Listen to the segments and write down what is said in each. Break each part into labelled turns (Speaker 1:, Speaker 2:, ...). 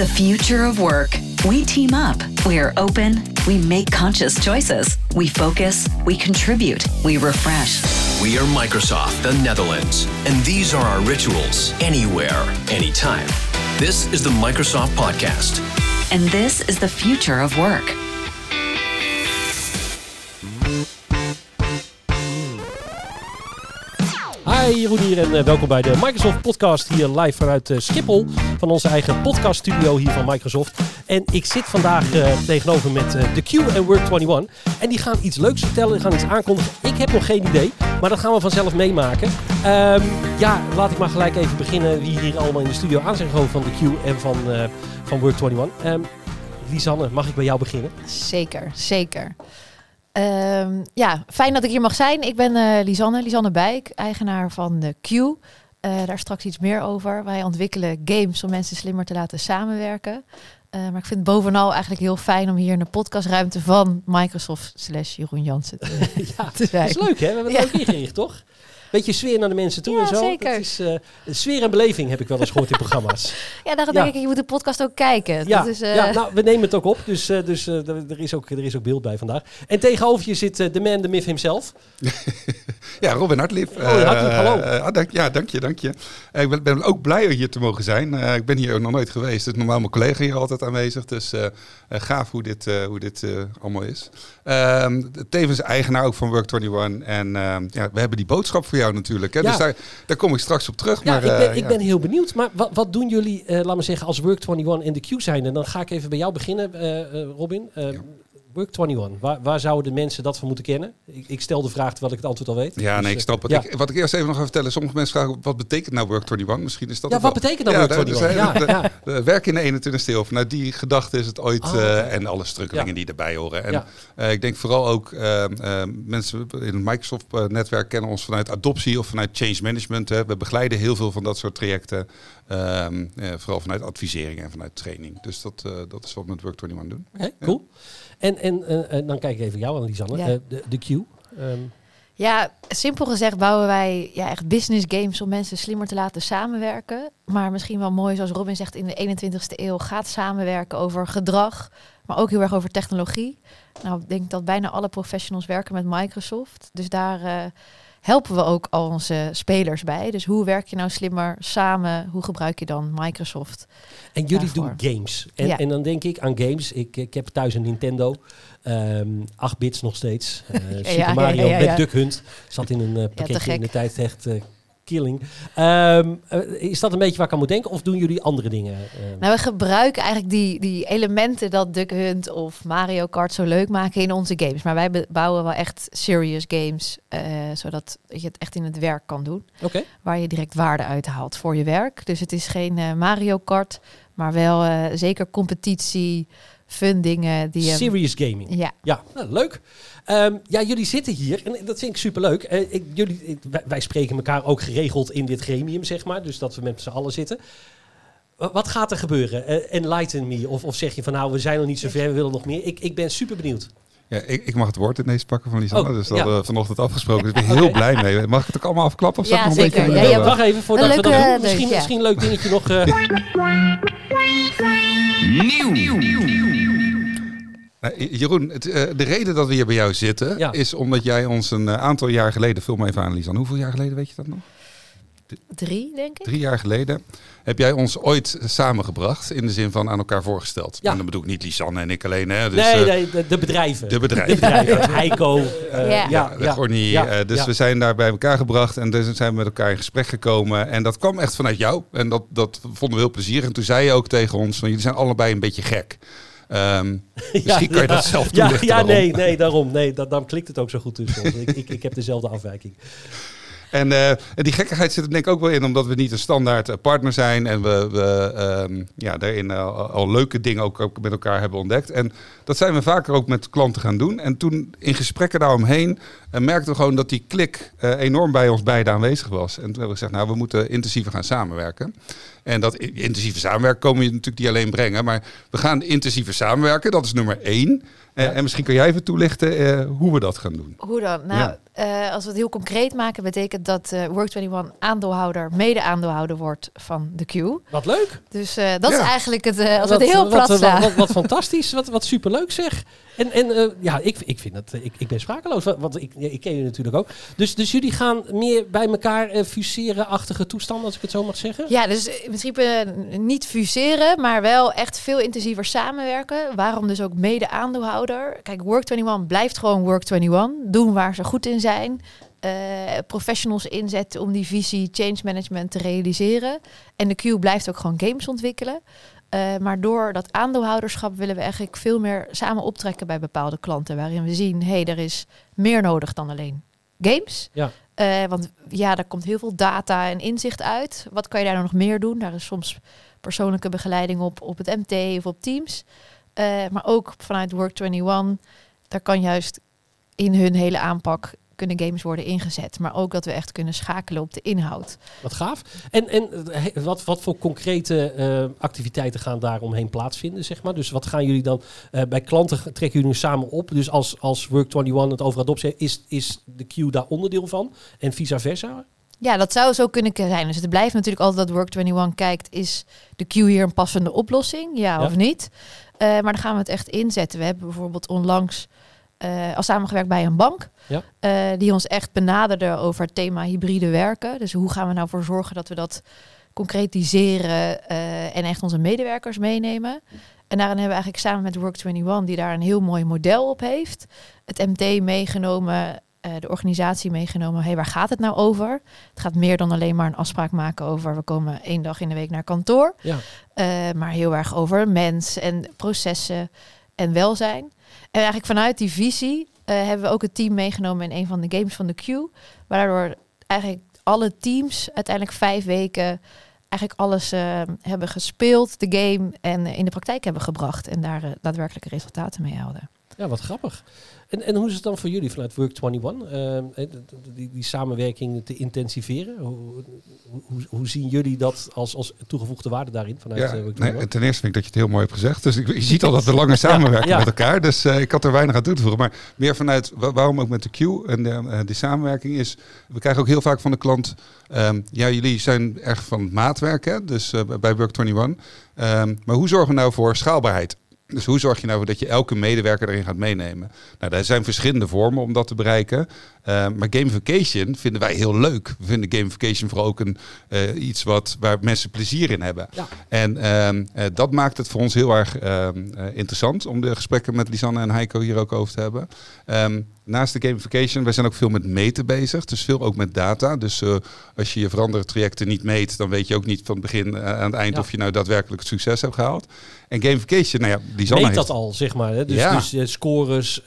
Speaker 1: The future of work. We team up. We are open. We make conscious choices. We focus. We contribute. We refresh.
Speaker 2: We are Microsoft, the Netherlands, and these are our rituals anywhere, anytime. This is the Microsoft Podcast.
Speaker 1: And this is the future of work.
Speaker 3: Hi, Jeroen hier en uh, welkom bij de Microsoft Podcast hier live vanuit uh, Schiphol. Van onze eigen podcaststudio hier van Microsoft. En ik zit vandaag uh, tegenover met The Q en Work21. En die gaan iets leuks vertellen, die gaan iets aankondigen. Ik heb nog geen idee, maar dat gaan we vanzelf meemaken. Um, ja, laat ik maar gelijk even beginnen wie hier allemaal in de studio aan zijn van The Q en van, van Work21. Um, Lisanne, mag ik bij jou beginnen?
Speaker 4: Zeker, zeker. Um, ja, fijn dat ik hier mag zijn. Ik ben uh, Lisanne, Lisanne Bijk, eigenaar van de Q. Uh, daar straks iets meer over. Wij ontwikkelen games om mensen slimmer te laten samenwerken. Uh, maar ik vind het bovenal eigenlijk heel fijn om hier in de podcastruimte van Microsoft slash Jeroen Jansen te,
Speaker 3: ja, te zijn. Dat is leuk hè? We hebben het ja. ook ingericht, toch? Beetje sfeer naar de mensen toe
Speaker 4: ja,
Speaker 3: en zo.
Speaker 4: Zeker.
Speaker 3: Dat is, uh, sfeer en beleving heb ik wel eens gehoord in programma's.
Speaker 4: Ja, daarom ja. denk ik, je moet de podcast ook kijken.
Speaker 3: Ja,
Speaker 4: dat is, uh...
Speaker 3: ja nou, we nemen het ook op, dus, uh, dus er, is ook, er is ook beeld bij vandaag. En tegenover je zit de man, de myth himself.
Speaker 5: ja, Robin Hartlief.
Speaker 3: Robin Hartlief, hallo.
Speaker 5: Ah, dank, ja, dank je, dank je. ik ben, ben, ook blij hier te mogen zijn. ik ben hier ook nog nooit geweest, dus normaal mijn collega hier altijd aanwezig. Dus gaaf hoe dit, hoe dit allemaal is. Ehm, tevens eigenaar ook van Work21. En ehm, ja, we hebben die boodschap voor jou natuurlijk. Hè?
Speaker 3: Ja.
Speaker 5: Dus daar, daar, kom ik straks op terug.
Speaker 3: Ja,
Speaker 5: maar,
Speaker 3: ik, ben,
Speaker 5: uh,
Speaker 3: ik ben heel benieuwd. Maar wat, wat doen jullie, uh, laat me zeggen, als Work21 in de queue zijn? En dan ga ik even bij jou beginnen, uh, Robin. Work21, waar, waar zouden de mensen dat van moeten kennen? Ik, ik, stel de vraag terwijl ik het antwoord al weet.
Speaker 5: Ja, dus, nee, ik snap het. Ja. Ik, wat ik eerst even nog ga vertellen, sommige mensen vragen, wat betekent nou Work21? Misschien is dat
Speaker 3: Ja, wat betekent nou Work21?
Speaker 5: Dus,
Speaker 3: ja,
Speaker 5: de, de, de, werk in de 21ste eeuw. Vanuit die gedachte is het ooit, oh, okay. en alle strukkelingen die erbij horen. En ik denk vooral ook, mensen in het Microsoft-netwerk kennen ons vanuit adoptie of vanuit change management. Hè. We begeleiden heel veel van dat soort trajecten. Um, vooral vanuit advisering en vanuit training. Dus dat, dat is wat we met Work21 doen.
Speaker 3: Oké, okay, cool. En, en uh, dan kijk ik even jou aan, Lisanne. Ja. Uh, de, de Q. Um.
Speaker 4: Ja, simpel gezegd bouwen wij ja, echt business games om mensen slimmer te laten samenwerken. Maar misschien wel mooi, zoals Robin zegt, in de 21ste eeuw gaat samenwerken over gedrag, maar ook heel erg over technologie. Nou, ik denk dat bijna alle professionals werken met Microsoft. Dus daar uh, helpen we ook al onze spelers bij. Dus hoe werk je nou slimmer samen? Hoe gebruik je dan Microsoft?
Speaker 3: En jullie daarvoor? doen games. En, ja. en, dan denk ik aan games. Ik, ik heb thuis een Nintendo. Um, 8 bits nog steeds. Uh, Super ja, Mario met Duck Hunt. Zat in een uh, pakketje in de tijd echt... Killing. Um, uh, is dat een beetje waar ik aan moet denken? Of doen jullie andere dingen? Uh?
Speaker 4: Nou, we gebruiken eigenlijk die, die elementen dat Duck Hunt of Mario Kart zo leuk maken in onze games. Maar wij bouwen wel echt serious games, uh, zodat je het echt in het werk kan doen.
Speaker 3: Okay.
Speaker 4: Waar je direct waarde uit haalt voor je werk. Dus het is geen Mario Kart, maar wel zeker competitie, fun dingen. Die,
Speaker 3: Serious gaming.
Speaker 4: Ja.
Speaker 3: Ja, nou, leuk. Um, ja, jullie zitten hier en dat vind ik superleuk. Uh, ik, jullie, ik, wij, wij, spreken elkaar ook geregeld in dit gremium, zeg maar. Dus dat we met z'n allen zitten. Wat gaat er gebeuren? Uh, enlighten me. Of, of zeg je van nou, we zijn nog niet zo ver, we willen nog meer. Ik, ik ben super benieuwd.
Speaker 5: Ja, ik, ik mag het woord ineens pakken van Lisanne. Oh, dus dat ja. we vanochtend afgesproken. Dus ik ben heel okay. blij mee. Mag ik het ook allemaal afklappen? Of
Speaker 4: ja,
Speaker 5: nog
Speaker 4: zeker.
Speaker 5: Een beetje
Speaker 4: ja, ja,
Speaker 3: wacht even voordat we dat doen. Misschien, leuk, misschien een leuk dingetje nog. Uh...
Speaker 5: Nou, Jeroen, het, uh, de reden dat we hier bij jou zitten ja. is omdat jij ons een uh, aantal jaar geleden, vul me even aan Lisanne, hoeveel jaar geleden weet je dat nog?
Speaker 4: Drie, denk ik.
Speaker 5: Drie jaar geleden heb jij ons ooit samengebracht. In de zin van aan elkaar voorgesteld.
Speaker 3: Ja.
Speaker 5: En dan bedoel ik niet Lisanne en ik alleen. Hè.
Speaker 3: Dus, nee, nee de, de, bedrijven.
Speaker 5: De bedrijven.
Speaker 3: De bedrijven. Heiko. Uh,
Speaker 4: ja.
Speaker 5: ja, de Gornie. Ja. Uh, dus ja. we zijn daar bij elkaar gebracht. En dus zijn we met elkaar in gesprek gekomen. En dat kwam echt vanuit jou. En dat, dat vonden we heel plezierig. En toen zei je ook tegen ons. Van, jullie zijn allebei een beetje gek. Um, misschien ja, kan je dat zelf toelichten.
Speaker 3: Ja, ja nee, nee, daarom. Nee, dat, daarom klikt het ook zo goed tussen ons. ik, ik, ik heb dezelfde afwijking.
Speaker 5: En, uh, en die gekkigheid zit er denk ik ook wel in, omdat we niet een standaard partner zijn en we, we um, ja, daarin uh, al leuke dingen ook, ook, met elkaar hebben ontdekt. En dat zijn we vaker ook met klanten gaan doen. En toen in gesprekken daaromheen uh, merkten we gewoon dat die klik enorm bij ons beiden aanwezig was. En toen hebben we gezegd, nou, we moeten intensiever gaan samenwerken. En dat intensieve samenwerken komen je natuurlijk niet alleen brengen. Maar we gaan intensieve samenwerken, dat is nummer één. Uh, en misschien kun jij even toelichten uh, hoe we dat gaan doen.
Speaker 4: Hoe dan? Nou, ja. Uh, als we het heel concreet maken, betekent dat uh, Work21 aandeelhouder, mede-aandeelhouder wordt van de Q.
Speaker 3: Wat leuk.
Speaker 4: Dus uh, dat ja. is eigenlijk het, als wat, het heel plat
Speaker 3: wat. Wat, wat, fantastisch, wat, wat superleuk zeg. En, en ja, ik, ik vind dat, ik, ik ben sprakeloos, want ik, ik ken je natuurlijk ook. Dus, dus jullie gaan meer bij elkaar fuseren-achtige toestanden, als ik het zo mag zeggen?
Speaker 4: Ja, dus in principe niet fuseren, maar wel echt veel intensiever samenwerken. Waarom dus ook mede-aandeelhouder? Kijk, Work21 blijft gewoon Work21, doen waar ze goed in zijn. Uh, professionals inzetten om die visie change management te realiseren. En de Q blijft ook gewoon games ontwikkelen. Uh, maar door dat aandeelhouderschap willen we eigenlijk veel meer samen optrekken bij bepaalde klanten. Waarin we zien, hé, hey, er is meer nodig dan alleen games.
Speaker 3: Ja.
Speaker 4: Uh, want ja, daar komt heel veel data en inzicht uit. Wat kan je daar nog meer doen? Daar is soms persoonlijke begeleiding op, op het MT of op Teams. maar ook vanuit Work21, daar kan juist in hun hele aanpak kunnen games worden ingezet. Maar ook dat we echt kunnen schakelen op de inhoud.
Speaker 3: Wat gaaf. En, en wat, wat voor concrete uh, activiteiten gaan daaromheen plaatsvinden, zeg maar? Dus wat gaan jullie dan uh, bij klanten trekken jullie samen op? Dus als, als Work21 het over adoptie is, is de Q daar onderdeel van? En vice versa?
Speaker 4: Ja, dat zou zo kunnen zijn. Dus het blijft natuurlijk altijd dat Work21 kijkt, is de Q hier een passende oplossing? Ja, ja. of niet? Uh, maar dan gaan we het echt inzetten. We hebben bijvoorbeeld onlangs uh, al samengewerkt bij een bank.
Speaker 3: Ja.
Speaker 4: Uh, die ons echt benaderde over het thema hybride werken. Dus hoe gaan we nou voor zorgen dat we dat concretiseren uh, en echt onze medewerkers meenemen. En daarin hebben we eigenlijk samen met Work21, die daar een heel mooi model op heeft, het MT meegenomen, de organisatie meegenomen. Hey, waar gaat het nou over? Het gaat meer dan alleen maar een afspraak maken over we komen één dag in de week naar kantoor.
Speaker 3: Ja.
Speaker 4: maar heel erg over mens en processen en welzijn. En eigenlijk vanuit die visie uh, hebben we ook het team meegenomen in een van de games van de Q. Waardoor eigenlijk alle teams uiteindelijk vijf weken eigenlijk alles uh, hebben gespeeld, de game, en in de praktijk hebben gebracht. En daar uh, daadwerkelijke resultaten mee hadden.
Speaker 3: Ja, wat grappig. En, en hoe is het dan voor jullie vanuit Work21? Uh, die, die samenwerking te intensiveren? Hoe, hoe, hoe, zien jullie dat als, als toegevoegde waarde daarin? Vanuit,
Speaker 5: ja, uh, nee, ten eerste vind ik dat je het heel mooi hebt gezegd. Dus ik, je ziet al dat we langer samenwerken ja, ja. met elkaar. Dus uh, ik had er weinig aan toe te voegen. Maar meer vanuit waarom ook met de Q en de, die samenwerking is... We krijgen ook heel vaak van de klant... Um, ja, jullie zijn erg van het maatwerk, hè? dus bij Work21. Um, maar hoe zorgen we nou voor schaalbaarheid? Dus hoe zorg je nou dat je elke medewerker erin gaat meenemen? Nou, daar zijn verschillende vormen om dat te bereiken. Uh, maar gamification vinden wij heel leuk. We vinden gamification vooral ook een, uh, iets wat, waar mensen plezier in hebben.
Speaker 3: Ja.
Speaker 5: En uh, dat maakt het voor ons heel erg ehm, interessant om de gesprekken met Lisanne en Heiko hier ook over te hebben. Um, naast de gamification, wij zijn ook veel met meten bezig. Dus veel ook met data. Dus uh, als je je veranderde trajecten niet meet, dan weet je ook niet van het begin uh, aan het eind ja. of je nou daadwerkelijk het succes hebt gehaald. En gamification, nou ja, die
Speaker 3: Meet
Speaker 5: heeft...
Speaker 3: dat al, zeg maar. Hè? Dus,
Speaker 5: ja.
Speaker 3: dus uh, scores,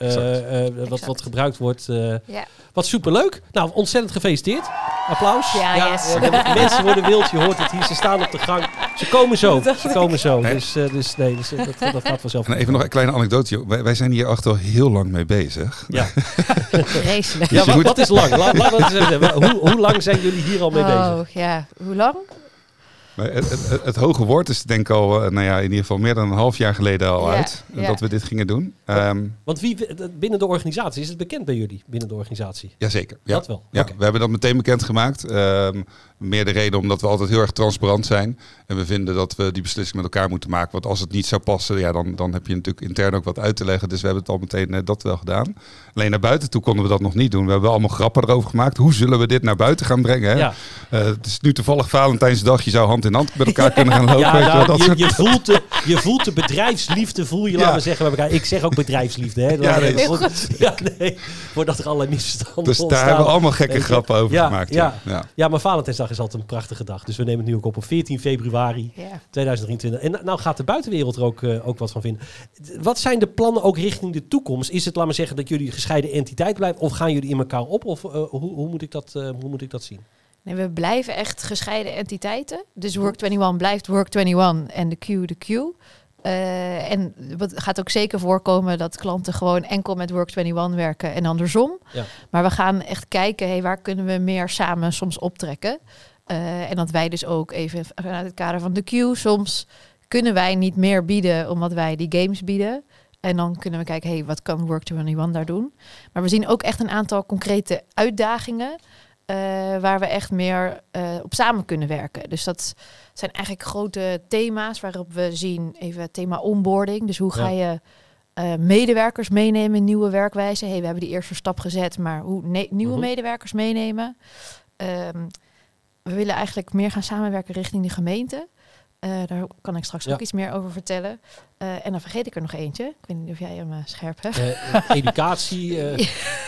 Speaker 3: wat, wat gebruikt wordt.
Speaker 4: ja.
Speaker 3: Wat superleuk. Nou, ontzettend gefeliciteerd. Applaus.
Speaker 4: Ja,
Speaker 3: ja
Speaker 4: yes.
Speaker 3: de mensen worden wild, je hoort het hier. Ze staan op de gang. Ze komen zo. Ze komen zo. Nee. Dus, uh, dus nee, dus, dat, dat gaat vanzelf.
Speaker 5: En even nog een kleine anekdote. Wij, wij zijn hier achter al heel lang mee bezig.
Speaker 3: Ja.
Speaker 4: Vreselijk.
Speaker 3: Ja, wat, wat, is lang? Laat, laat het eens hoe, hoe lang zijn jullie hier al mee
Speaker 4: oh,
Speaker 3: bezig?
Speaker 4: Ja, hoe lang?
Speaker 5: Maar het, het, het, hoge woord is denk ik al, nou ja, in ieder geval meer dan een half jaar geleden al
Speaker 4: ja,
Speaker 5: uit.
Speaker 4: Ja.
Speaker 5: Dat we dit gingen doen. Um,
Speaker 3: Want wie binnen de organisatie, is het bekend bij jullie binnen de organisatie?
Speaker 5: Jazeker. Ja.
Speaker 3: Dat wel?
Speaker 5: Ja,
Speaker 3: okay.
Speaker 5: we hebben dat meteen bekendgemaakt. Um, meer de reden omdat we altijd heel erg transparant zijn. En we vinden dat we die beslissing met elkaar moeten maken. Want als het niet zou passen, ja, dan, dan heb je natuurlijk intern ook wat uit te leggen. Dus we hebben het al meteen uh, dat wel gedaan. Alleen naar buiten toe konden we dat nog niet doen. We hebben allemaal grappen erover gemaakt. Hoe zullen we dit naar buiten gaan brengen? Hè?
Speaker 3: Ja.
Speaker 5: Uh, het is nu toevallig Valentijnsdag. Je zou hand in hand met elkaar kunnen gaan lopen.
Speaker 3: Ja, nou,
Speaker 5: je,
Speaker 3: je, je, voelt de, je voelt de bedrijfsliefde, voel je, ja. laten we zeggen, bij elkaar. Ik zeg ook bedrijfsliefde. Hè?
Speaker 5: Ja, nee,
Speaker 3: heel goed. Ja, nee, voordat er allerlei misverstanden
Speaker 5: Dus
Speaker 3: ontstaan.
Speaker 5: daar hebben we allemaal gekke grappen over
Speaker 3: ja,
Speaker 5: gemaakt.
Speaker 3: Ja.
Speaker 5: Ja.
Speaker 3: ja, maar Valentijnsdag is altijd een prachtige dag. Dus we nemen het nu ook op op 14 februari
Speaker 4: ja.
Speaker 3: 2023. En nou gaat de buitenwereld er ook, uh, ook wat van vinden. Wat zijn de plannen ook richting de toekomst? Is het, laat maar zeggen, dat jullie gescheiden entiteit blijven? Of gaan jullie in elkaar op? Of uh, hoe, hoe, moet ik dat, uh, hoe moet ik dat zien?
Speaker 4: Nee, we blijven echt gescheiden entiteiten. Dus Work21 blijft Work21 en de Q de Q. Uh, en het gaat ook zeker voorkomen dat klanten gewoon enkel met Work21 werken en andersom.
Speaker 3: Ja.
Speaker 4: Maar we gaan echt kijken, hey, waar kunnen we meer samen soms optrekken? Uh, en dat wij dus ook even vanuit het kader van de queue soms kunnen wij niet meer bieden omdat wij die games bieden. En dan kunnen we kijken, hey, wat kan Work21 daar doen? Maar we zien ook echt een aantal concrete uitdagingen uh, waar we echt meer uh, op samen kunnen werken. Dus dat zijn eigenlijk grote thema's waarop we zien, even het thema onboarding. Dus hoe ga je uh, medewerkers meenemen in nieuwe werkwijze? Hey, we hebben die eerste stap gezet, maar hoe nieuwe mhm. medewerkers meenemen? Um, we willen eigenlijk meer gaan samenwerken richting de gemeente. Uh, daar kan ik straks ook iets meer over vertellen. Uh, en dan vergeet ik er nog eentje. Ik weet niet of jij hem uh, scherp hebt.
Speaker 3: educatie,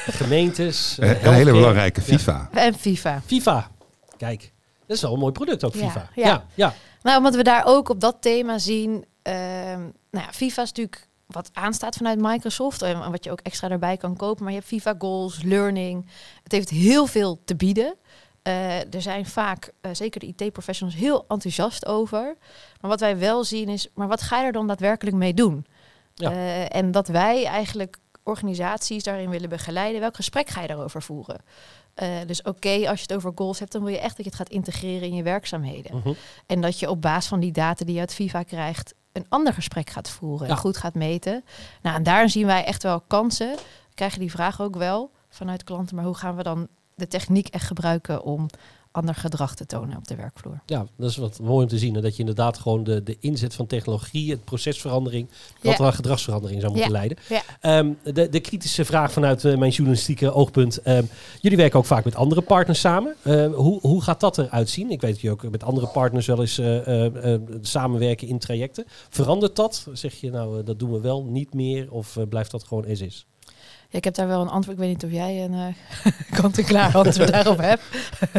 Speaker 3: gemeentes.
Speaker 5: een hele belangrijke FIFA.
Speaker 4: En FIFA.
Speaker 3: FIFA. Kijk, dat is wel een mooi product ook, FIFA.
Speaker 4: Ja, ja. ja. Nou, omdat we daar ook op dat thema zien. Ehm, nou ja, FIFA is natuurlijk wat aanstaat vanuit Microsoft. En wat je ook extra erbij kan kopen. Maar je hebt FIFA Goals, Learning. Het heeft heel veel te bieden. Uh, er zijn vaak, uh, zeker de IT-professionals, heel enthousiast over. Maar wat wij wel zien is, maar wat ga je er dan daadwerkelijk mee doen? Ja. Uh, en dat wij eigenlijk organisaties daarin willen begeleiden. Welk gesprek ga je daarover voeren? dus oké, als je het over goals hebt, dan wil je echt dat je het gaat integreren in je werkzaamheden. Mhm. -huh. En dat je op basis van die data die je uit FIFA krijgt, een ander gesprek gaat voeren ja. en goed gaat meten. Nou, en daar zien wij echt wel kansen. We krijgen die vraag ook wel vanuit klanten, maar hoe gaan we dan de techniek echt gebruiken om ander gedrag te tonen op de werkvloer.
Speaker 3: Ja, dat is wat mooi om te zien. dat je inderdaad gewoon de, de inzet van technologie, het procesverandering, wat ja. gedragsverandering zou moeten leiden. Ja. Um, de, de kritische vraag vanuit uh, mijn journalistieke oogpunt. Um, jullie werken ook vaak met andere partners samen. Uh, hoe, hoe gaat dat eruit zien? Ik weet dat je ook met andere partners wel eens uh, samenwerken in trajecten. Verandert dat? Zeg je nou, dat doen we wel niet meer of blijft dat gewoon as is?
Speaker 4: Ik heb daar wel een antwoord. Ik weet niet of jij een uh, kant-en-klaar antwoord daarop hebt.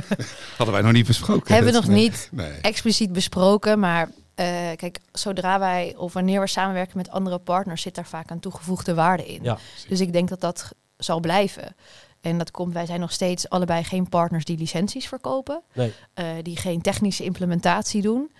Speaker 5: Hadden wij nog niet besproken.
Speaker 4: Hebben we nog niet expliciet besproken. Maar uh, kijk, zodra wij of wanneer we samenwerken met andere partners, zit daar vaak een toegevoegde waarde in. Ja. Dus ik denk dat dat zal blijven. En dat komt, wij zijn nog steeds allebei geen partners die licenties verkopen. Nee. Uh, die geen technische implementatie doen.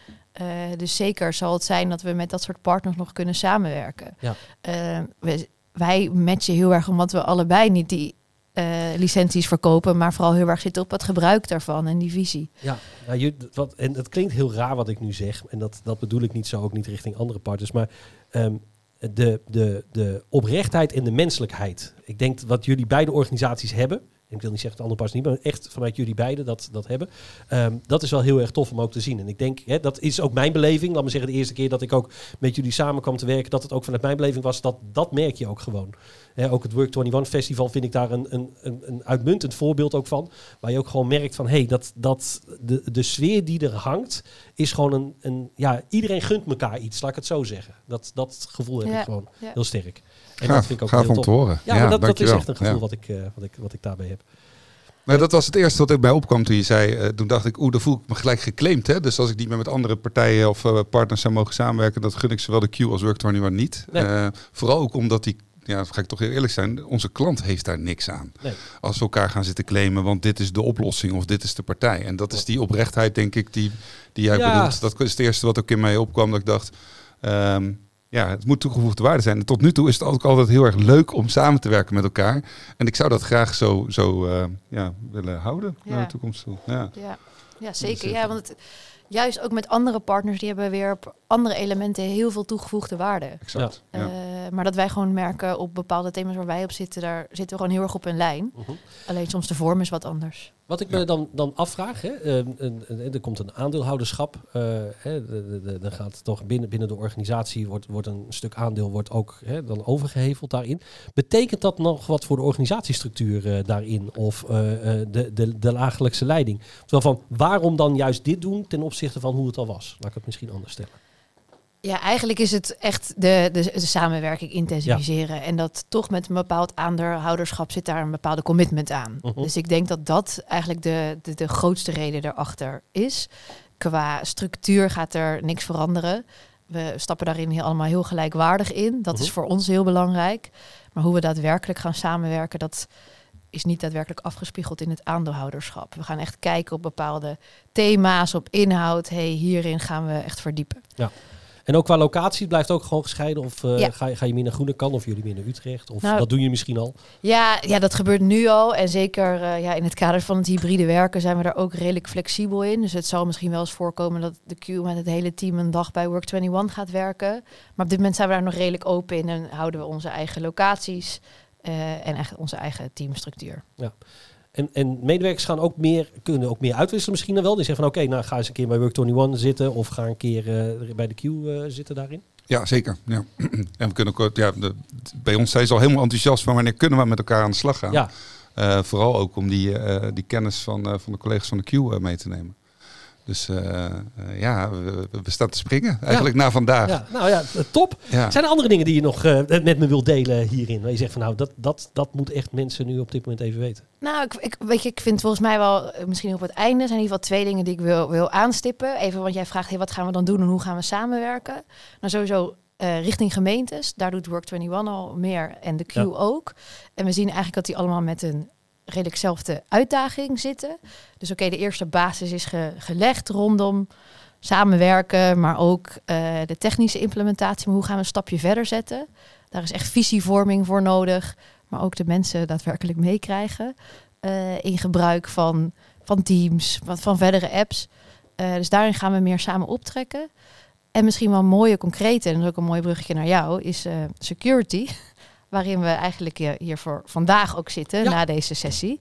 Speaker 4: Uh, dus zeker zal het zijn dat we met dat soort partners nog kunnen samenwerken. Ja. Uh, we, wij matchen heel erg omdat we allebei niet die uh, licenties verkopen, maar vooral heel erg zitten op het gebruik daarvan en die visie.
Speaker 3: Ja, nou, wat, en het klinkt heel raar wat ik nu zeg, en dat, dat bedoel ik niet zo, ook niet richting andere partners, maar um, de, de, de oprechtheid en de menselijkheid. Ik denk wat jullie beide organisaties hebben, ik wil niet zeggen het andere pas niet, maar echt vanuit jullie beiden dat, dat hebben. Um, dat is wel heel erg tof om ook te zien. En ik denk, hè, dat is ook mijn beleving. Laat me zeggen, de eerste keer dat ik ook met jullie samen kwam te werken, dat het ook vanuit mijn beleving was, dat, dat merk je ook gewoon. Hè, ook het Work 21 Festival vind ik daar een, een, een, een uitmuntend voorbeeld ook van. Waar je ook gewoon merkt van, hé, hey, dat, dat de, de sfeer die er hangt, is gewoon een, een, ja, iedereen gunt elkaar iets, laat ik het zo zeggen. Dat, dat gevoel heb ik gewoon heel sterk.
Speaker 5: En dat vind ik ook gaaf om te horen.
Speaker 3: Ja, maar dat, dat is echt een gevoel wat, ik, uh, wat, ik, wat ik daarbij heb.
Speaker 5: Nou, dat was het eerste wat ik bij opkwam toen je zei. Uh, toen dacht ik, oeh, dan voel ik me gelijk geclaimd. Hè? Dus als ik niet meer met andere partijen of uh, partners zou mogen samenwerken, dat gun ik zowel de Q als Work21 niet. Nee. Uh, vooral ook omdat die, ja, ga ik toch heel eerlijk zijn, onze klant heeft daar niks aan. Nee. Als we elkaar gaan zitten claimen, want dit is de oplossing of dit is de partij. En dat is die oprechtheid, denk ik, die, die jij ja. bedoelt. Dat is het eerste wat ook in mij opkwam, dat ik dacht. Um, ja, het moet toegevoegde waarde zijn. En tot nu toe is het ook altijd heel erg leuk om samen te werken met elkaar. En ik zou dat graag zo, zo uh, ja, willen houden naar de toekomst toe. Ja,
Speaker 4: ja. ja zeker. Ja, want het, juist ook met andere partners, die hebben weer op andere elementen heel veel toegevoegde waarde.
Speaker 5: Exact.
Speaker 4: Ja. Uh, maar dat wij gewoon merken op bepaalde thema's waar wij op zitten, daar zitten we gewoon heel erg op een lijn. Uh -huh. Alleen soms de vorm is wat anders.
Speaker 3: Wat ik me dan, dan afvraag, hè, uh, er komt een aandeelhouderschap. Er gaat toch binnen, binnen de organisatie wordt, wordt een stuk aandeel wordt ook hè, dan overgeheveld daarin. Betekent dat nog wat voor de organisatiestructuur daarin of de, de, de dagelijkse leiding? Terwijl van waarom dan juist dit doen ten opzichte van hoe het al was? Laat ik het misschien anders stellen.
Speaker 4: Ja, eigenlijk is het echt de, de, de samenwerking intensiviseren. En dat toch met een bepaald aandeelhouderschap zit daar een bepaalde commitment aan. Uh -huh. Dus ik denk dat dat eigenlijk de, de, de grootste reden erachter is. Qua structuur gaat er niks veranderen. We stappen daarin heel, allemaal heel gelijkwaardig in. Dat uh -huh. is mhm. voor ons heel belangrijk. Maar hoe we daadwerkelijk gaan samenwerken, dat is niet daadwerkelijk afgespiegeld in het aandeelhouderschap. We gaan echt kijken op bepaalde thema's, op inhoud. hey, hierin gaan we echt verdiepen.
Speaker 3: Ja. En ook qua locatie blijft ook gewoon gescheiden? Of uh, ga, ga je meer naar Groenekan of jullie meer naar Utrecht? Of nou, dat doen jullie misschien al?
Speaker 4: Ja, ja, dat gebeurt nu al. En zeker uh, ja, in het kader van het hybride werken zijn we daar ook redelijk flexibel in. Dus het zal misschien wel eens voorkomen dat de Q met het hele team een dag bij Work21 gaat werken. Maar op dit moment zijn we daar nog redelijk open in en houden we onze eigen locaties uh, en echt onze eigen teamstructuur.
Speaker 3: Ja. En, en medewerkers gaan ook meer, kunnen ook meer uitwisselen misschien dan wel. Die zeggen van oké, nou ga eens een keer bij Work21 zitten of ga een keer uh, bij de Q uh, zitten daarin.
Speaker 5: Ja, zeker. Ja. En we kunnen ook, ja, de, bij ons zijn ze al helemaal enthousiast van wanneer kunnen we met elkaar aan de slag gaan. Ja. Uh, vooral ook om die, die kennis van, van de collega's van de Q mee te nemen. Dus uh, ja, we, we, staan te springen eigenlijk na vandaag.
Speaker 3: Ja, nou ja, top. Zijn er andere dingen die je nog uh, met me wilt delen hierin? Waar je zegt van nou, dat, dat, dat moet echt mensen nu op dit moment even weten.
Speaker 4: Nou, ik, ik, weet je, ik vind volgens mij wel, misschien op het einde zijn in ieder geval twee dingen die ik wil, wil aanstippen. Even, want jij vraagt, hey, wat gaan we dan doen en hoe gaan we samenwerken? Nou, sowieso uh, richting gemeentes. Daar doet Work21 al meer en de Q ook. En we zien eigenlijk dat die allemaal met een redelijk zelfde uitdaging zitten. Dus oké, de eerste basis is gelegd rondom samenwerken, maar ook uh, de technische implementatie. Maar hoe gaan we een stapje verder zetten? Daar is echt visievorming voor nodig, maar ook de mensen daadwerkelijk meekrijgen uh, in gebruik van, van teams, van, van verdere apps. Uh, dus daarin gaan we meer samen optrekken. En misschien wel een mooie concrete, en dat ook een mooi bruggetje naar jou, is security waarin we eigenlijk hier voor vandaag ook zitten, na deze sessie.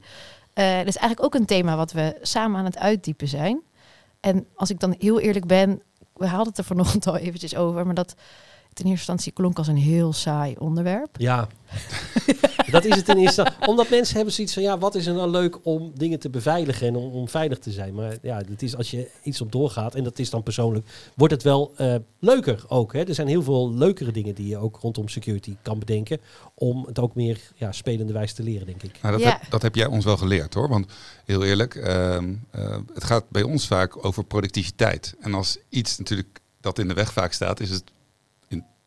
Speaker 4: Uh, dat is eigenlijk ook een thema wat we samen aan het uitdiepen zijn. En als ik dan heel eerlijk ben, we hadden het er vanochtend al eventjes over, maar dat eerste instantie klonk als een heel saai onderwerp.
Speaker 3: Ja, dat is het ten eerste. Omdat mensen hebben zoiets van, ja, wat is er nou leuk om dingen te beveiligen en om, om veilig te zijn. Maar ja, het is als je iets op doorgaat, en dat is dan persoonlijk, wordt het wel uh, leuker ook. Hè? Er zijn heel veel leukere dingen die je ook rondom security kan bedenken. Om het ook meer ja, spelende wijze te leren, denk ik.
Speaker 5: Nou, dat, heb, dat heb jij ons wel geleerd hoor. Want heel eerlijk, uh, uh, het gaat bij ons vaak over productiviteit. En als iets natuurlijk dat in de weg vaak staat, is het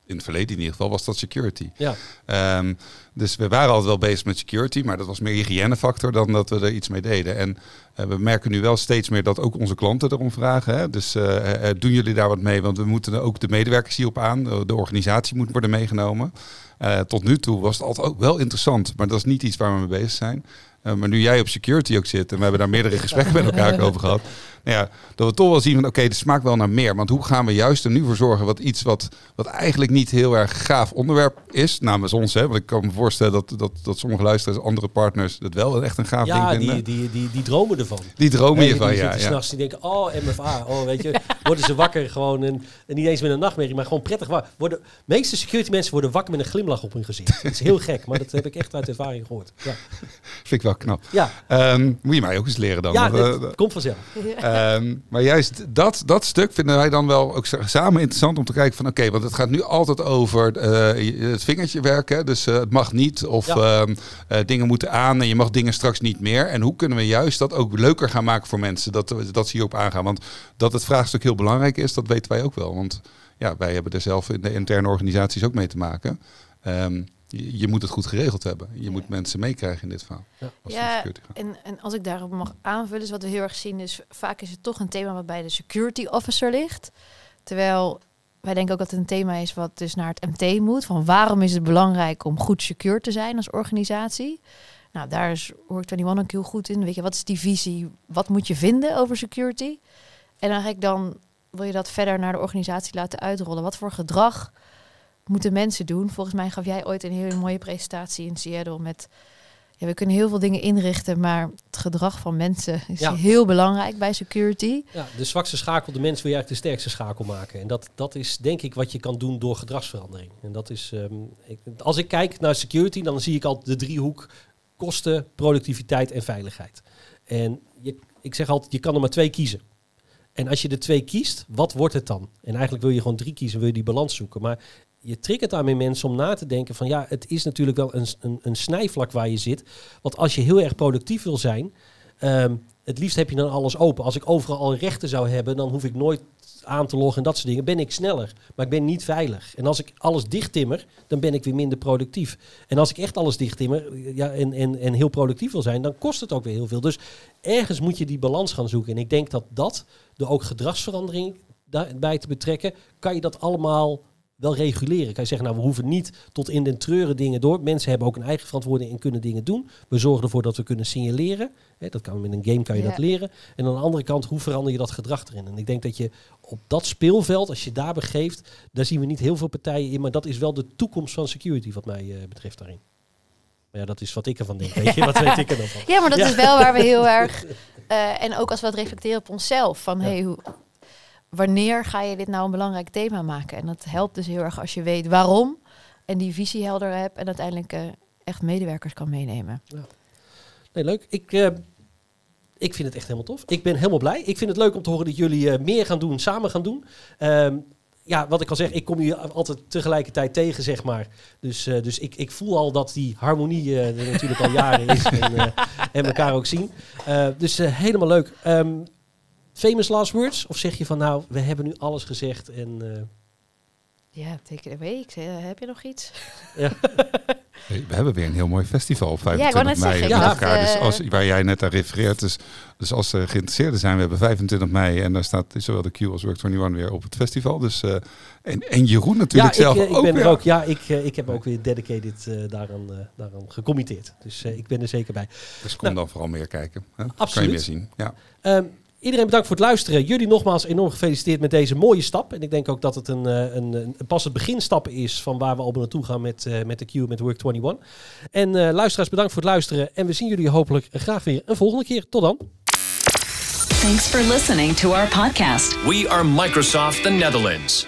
Speaker 5: in het verleden in ieder geval, was dat security. Ja. Um, dus we waren altijd wel bezig met security, maar dat was meer hygiënefactor dan dat we er iets mee deden. En uh, we merken nu wel steeds meer dat ook onze klanten erom vragen. Hè? Dus uh, uh, doen jullie daar wat mee? Want we moeten ook de medewerkers hierop aan. De organisatie moet worden meegenomen. tot nu toe was het altijd ook wel interessant, maar dat is niet iets waar we mee bezig zijn. maar nu jij op security ook zit en we hebben daar meerdere gesprekken met elkaar over gehad, nou ja, dat we toch wel zien van oké, okay, smaakt wel naar meer. Want hoe gaan we juist er nu voor zorgen wat iets wat, wat eigenlijk niet heel erg gaaf onderwerp is, namens ons. Hè, want ik kan me voorstellen dat, dat, dat sommige luisteraars, andere partners, dat wel echt een gaaf
Speaker 3: ja,
Speaker 5: ding
Speaker 3: vinden. Ja, die, die, die, die dromen ervan.
Speaker 5: Die dromen hiervan,
Speaker 3: die
Speaker 5: ja.
Speaker 3: Die nachts die denken, oh MFA, oh weet je, worden ze wakker gewoon en, en niet eens met een nachtmerrie, maar gewoon prettig wakker. Worden, meeste security mensen worden wakker met een glimlach op hun gezicht. Dat is heel gek, maar dat heb ik echt uit ervaring gehoord. Ja.
Speaker 5: Vind ik wel knap. Ja. Um, moet je mij ook eens leren dan.
Speaker 3: Ja, dat uh, komt vanzelf.
Speaker 5: Um, maar juist dat, dat stuk vinden wij dan wel ook samen interessant om te kijken van oké, want het gaat nu altijd over uh, het vingertje werken. Dus uh, het mag niet of ja. uh, dingen moeten aan en je mag dingen straks niet meer. En hoe kunnen we juist dat ook leuker gaan maken voor mensen, dat, dat ze hierop aangaan. Want dat het vraagstuk heel belangrijk is, dat weten wij ook wel. Want ja, wij hebben er zelf in de interne organisaties ook mee te maken. Um, je, moet het goed geregeld hebben. Je moet mensen meekrijgen in dit verhaal.
Speaker 4: Ja, ja en, en als ik daarop mag aanvullen, is wat we heel erg zien, is vaak is het toch een thema wat bij de security officer ligt. Terwijl wij denken ook dat het een thema is wat dus naar het MT moet. Van waarom is het belangrijk om goed secure te zijn als organisatie? Nou, daar is Work21 ook heel goed in. Weet je, wat is die visie? Wat moet je vinden over security? En dan ga ik dan, wil je dat verder naar de organisatie laten uitrollen? Wat voor gedrag moeten mensen doen. Volgens mij gaf jij ooit een hele mooie presentatie in Seattle met... Ja, we kunnen heel veel dingen inrichten, maar het gedrag van mensen is heel belangrijk bij security.
Speaker 3: Ja, de zwakste schakel, de mens wil je eigenlijk de sterkste schakel maken. En dat, dat is denk ik wat je kan doen door gedragsverandering. En dat is, um, ik, als ik kijk naar security, dan zie ik altijd de driehoek kosten, productiviteit en veiligheid. En je, ik zeg altijd, je kan er maar twee kiezen. En als je de twee kiest, wat wordt het dan? En eigenlijk wil je gewoon drie kiezen, wil je die balans zoeken. Maar je triggert daarmee mensen om na te denken van ja, het is natuurlijk wel een, een, een snijvlak waar je zit. Want als je heel erg productief wil zijn, um, het liefst heb je dan alles open. Als ik overal al rechten zou hebben, dan hoef ik nooit aan te loggen en dat soort dingen. Ben ik sneller, maar ik ben niet veilig. En als ik alles dichttimmer, dan ben ik weer minder productief. En als ik echt alles dichttimmer ja, en, en, en heel productief wil zijn, dan kost het ook weer heel veel. Dus ergens moet je die balans gaan zoeken. En ik denk dat dat, de ook gedragsverandering daarbij te betrekken, kan je dat allemaal wel reguleren. Kan je zeggen, nou, we hoeven niet tot in den treuren dingen door. Mensen hebben ook een eigen verantwoording en kunnen dingen doen. We zorgen ervoor dat we kunnen signaleren. dat kan met een game kan je dat leren. En aan de andere kant, hoe verander je dat gedrag erin? En ik denk dat je op dat speelveld, als je daar begeeft, daar zien we niet heel veel partijen in. Maar dat is wel de toekomst van security, wat mij uh, betreft daarin. Maar ja, dat is wat ik ervan denk. Weet je, wat weet ik er dan van?
Speaker 4: Ja, maar dat is wel waar we heel erg. Uh, en ook als we het reflecteren op onszelf. Van hey, hoe, wanneer ga je dit nou een belangrijk thema maken? En dat helpt dus heel erg als je weet waarom en die visie helder hebt en uiteindelijk uh, echt medewerkers kan meenemen. Ja.
Speaker 3: Nee, leuk. Ik, uh, ik vind het echt helemaal tof. Ik ben helemaal blij. Ik vind het leuk om te horen dat jullie uh, meer gaan doen, samen gaan doen. Um, ja, wat ik al zeg, ik kom je altijd tegelijkertijd tegen, zeg maar. Dus, dus ik, ik voel al dat die harmonie er natuurlijk al jaren is en, en elkaar ook zien. dus helemaal leuk. Um, famous last words? Of zeg je van nou, we hebben nu alles gezegd en... Uh...
Speaker 4: Ja, take it away. Ik zeg, heb je nog iets? Ja.
Speaker 5: We hebben weer een heel mooi festival op 25 ja, mei. Ja, elkaar. Dus als, waar jij net aan refereert. Dus, dus als ze geïnteresseerden zijn, we hebben 25 mei. En daar staat zowel de Q als Work21 weer op het festival. Dus, uh, en, en Jeroen natuurlijk
Speaker 3: ja,
Speaker 5: zelf
Speaker 3: ik,
Speaker 5: ook.
Speaker 3: Ik ben er ook. Ja, ik, ik heb ook weer dedicated uh, daaraan, uh, daaraan gecommitteerd. Dus ik ben er zeker bij.
Speaker 5: Dus kom nou, dan vooral meer kijken. Hè? Absoluut. Kan je weer zien. Ja.
Speaker 3: Um, Iedereen bedankt voor het luisteren. Jullie nogmaals enorm gefeliciteerd met deze mooie stap. En ik denk ook dat het een, een, een pas het beginstap is van waar we al naartoe gaan met, uh, met de Q met Work21. En uh, luisteraars, bedankt voor het luisteren. En we zien jullie hopelijk graag weer een volgende keer. Tot dan.
Speaker 1: Thanks for listening to our podcast.
Speaker 2: We are Microsoft the Netherlands.